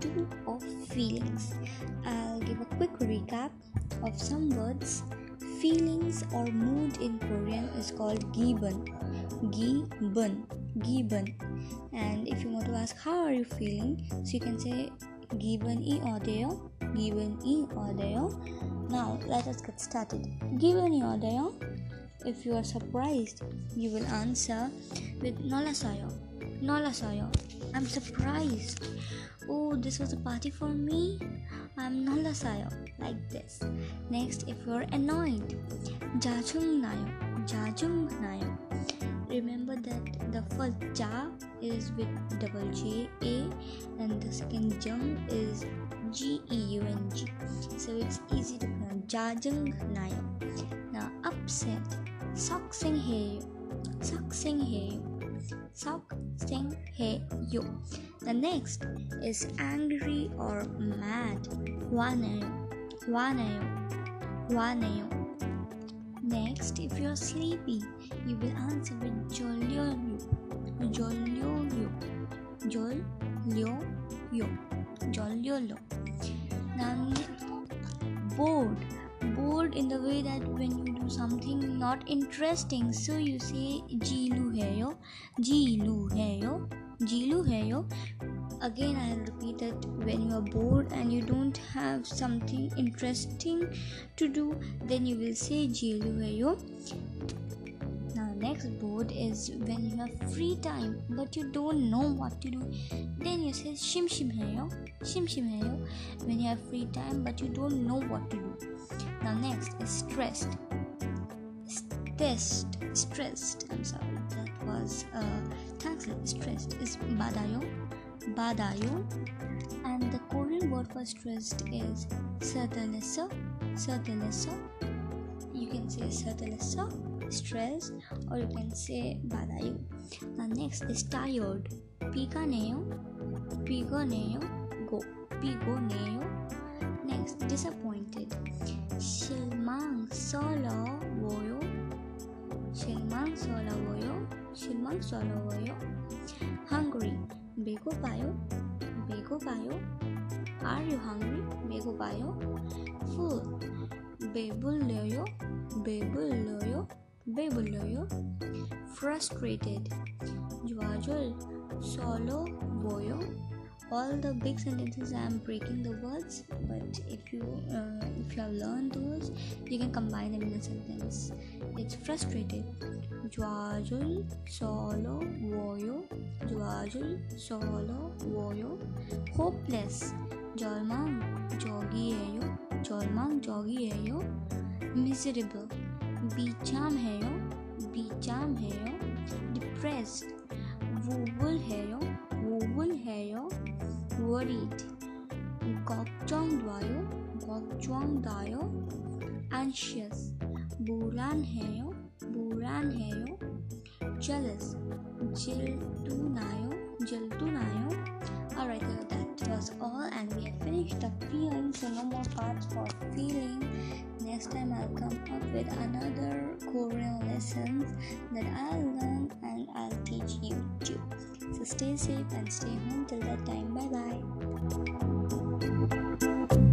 2 of feelings. I'll give a quick recap of some words. Feelings or mood in Korean is called giben. Giben. Giben. And if you want to ask how are you feeling, so you can say given e audio, given e audio. Now let us get started. Given e audio. If you are surprised, you will answer with nolasayo. Nolasayo. I'm surprised. Oh, this was a party for me. Um, I'm nolasayo. Like this. Next, if you're annoyed, jajung nayo. Jajung nayo. Remember that the first ja is with double J A and the second jung is G E U N G. So it's easy to pronounce jajung nayo. Now upset Sok sing hey Sok sing hey Sok sing hey yo. The next is angry or mad. Wanayo. Wanayo. Wanayo. Next, if you're sleepy, you will answer with jolyo jolyo jolyo yo Now, bored bored in the way that when you do something not interesting. So you say jilu hai yo jilu hai yo jilu hai yo. Again i'll repeat that when you are bored and you don't have something interesting to do then you will say jilu hai yo next board is when you have free time but you don't know what to do then you say shim shim hai yo shim shim hai yo when you have free time but you don't know what to do now next is stressed. Stressed. Stressed. I'm sorry. That was uh thanks stressed is badayo. Badayo. And the Korean word for stressed is satalesa. Satalesa. You can say satalesa, stress, or you can say badayo. Now next is tired. Pika neo. Pigo neo. Go. Pigo neo. Next, disappointed. 실망 서러워요. 실망 서러워요. 실망 서러워요. hungry 배고파요. 배고파요. Are you hungry? 배고파요. full 배불러요. Bebuluyo, bebuluyo. Frustrated. Juajul, solo, boyo. All the big sentences I am breaking the words, but if you uh, if you have learned those, you can combine them in a sentence. It's frustrated. Juajul, solo, voyo. Juajul, solo, boyo. Hopeless. Jolmang, jogi eyo. Jolmang, jogi eyo. miserable, बेचाम है यो बेचाम है यो depressed, vowel है यो vowel है यो worried, gokchong dwayo gokchong dayo anxious, buran है यो बुरान है यो jealous, jeltunayo jeltunayo Alright, that was all, and we have finished the three and no more parts for feel next time i'll come up with another korean lessons that i'll learn and i'll teach you too. So stay safe and stay home. Till that time bye bye